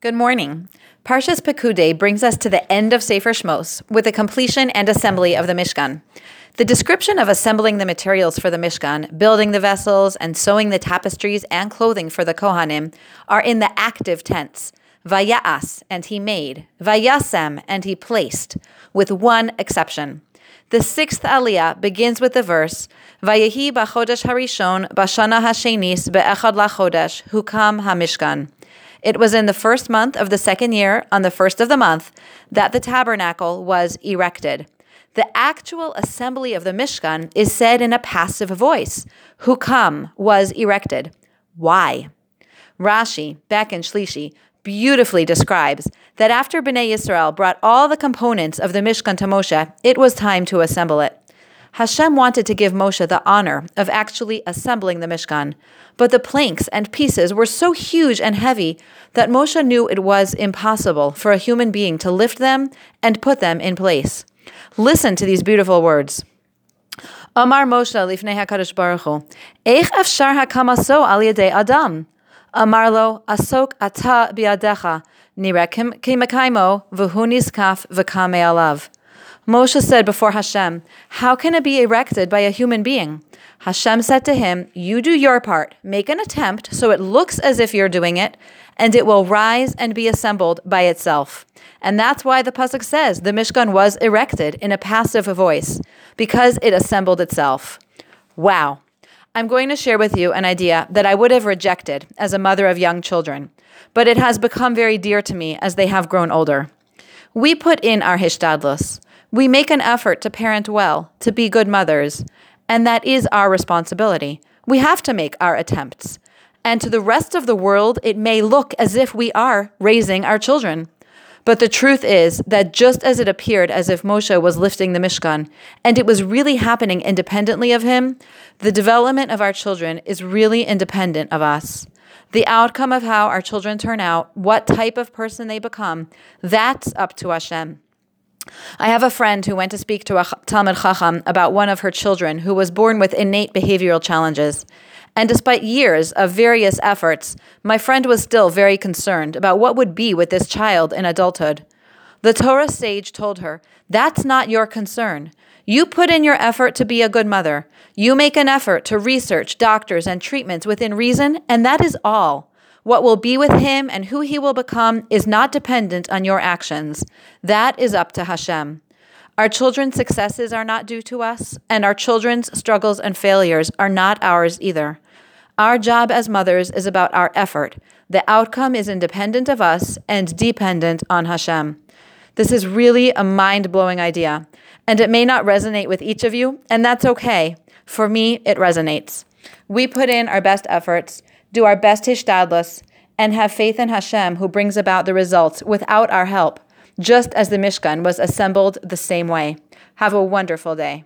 Good morning. Parshas Pekudei brings us to the end of Sefer Shmos with the completion and assembly of the Mishkan. The description of assembling the materials for the Mishkan, building the vessels, and sewing the tapestries and clothing for the Kohanim are in the active tense. Vayas, and he made. Vayasem, and he placed, with one exception. The sixth aliyah begins with the verse, Vayehi b'chodesh harishon b'shana hashenis be'echad lachodesh hukam hamishkan. It was in the first month of the second year, on the first of the month, that the tabernacle was erected. The actual assembly of the Mishkan is said in a passive voice. Hukam was erected. Why? Rashi, back in Shlishi, beautifully describes that after Bnei Yisrael brought all the components of the Mishkan to Moshe, it was time to assemble it. Hashem wanted to give Moshe the honor of actually assembling the Mishkan, but the planks and pieces were so huge and heavy that Moshe knew it was impossible for a human being to lift them and put them in place. Listen to these beautiful words. Amar Moshe lifnei HaKadosh Baruch Hu, Eich afshar hakamaso al yedei Adam? Amar lo, asok ata biadecha, nirekim kimakaimo, v'hu niskaf v'kame alav. Moshe said before Hashem, How can it be erected by a human being? Hashem said to him, You do your part, make an attempt so it looks as if you're doing it, and it will rise and be assembled by itself. And that's why the Pasuk says the Mishkan was erected in a passive voice, because it assembled itself. Wow. I'm going to share with you an idea that I would have rejected as a mother of young children, but it has become very dear to me as they have grown older. We put in our hishtadlus. We make an effort to parent well, to be good mothers, and that is our responsibility. We have to make our attempts. And to the rest of the world, it may look as if we are raising our children. But the truth is that just as it appeared as if Moshe was lifting the Mishkan, and it was really happening independently of him, the development of our children is really independent of us. The outcome of how our children turn out, what type of person they become, that's up to Hashem. I have a friend who went to speak to a Talmud Chacham about one of her children who was born with innate behavioral challenges. And despite years of various efforts, my friend was still very concerned about what would be with this child in adulthood. The Torah sage told her, That's not your concern. You put in your effort to be a good mother. You make an effort to research doctors and treatments within reason, and that is all. What will be with him and who he will become is not dependent on your actions. That is up to Hashem. Our children's successes are not due to us, and our children's struggles and failures are not ours either. Our job as mothers is about our effort. The outcome is independent of us and dependent on Hashem. This is really a mind blowing idea, and it may not resonate with each of you, and that's okay. For me, it resonates. We put in our best efforts do our best hishtadlus, and have faith in Hashem who brings about the results without our help, just as the Mishkan was assembled the same way. Have a wonderful day.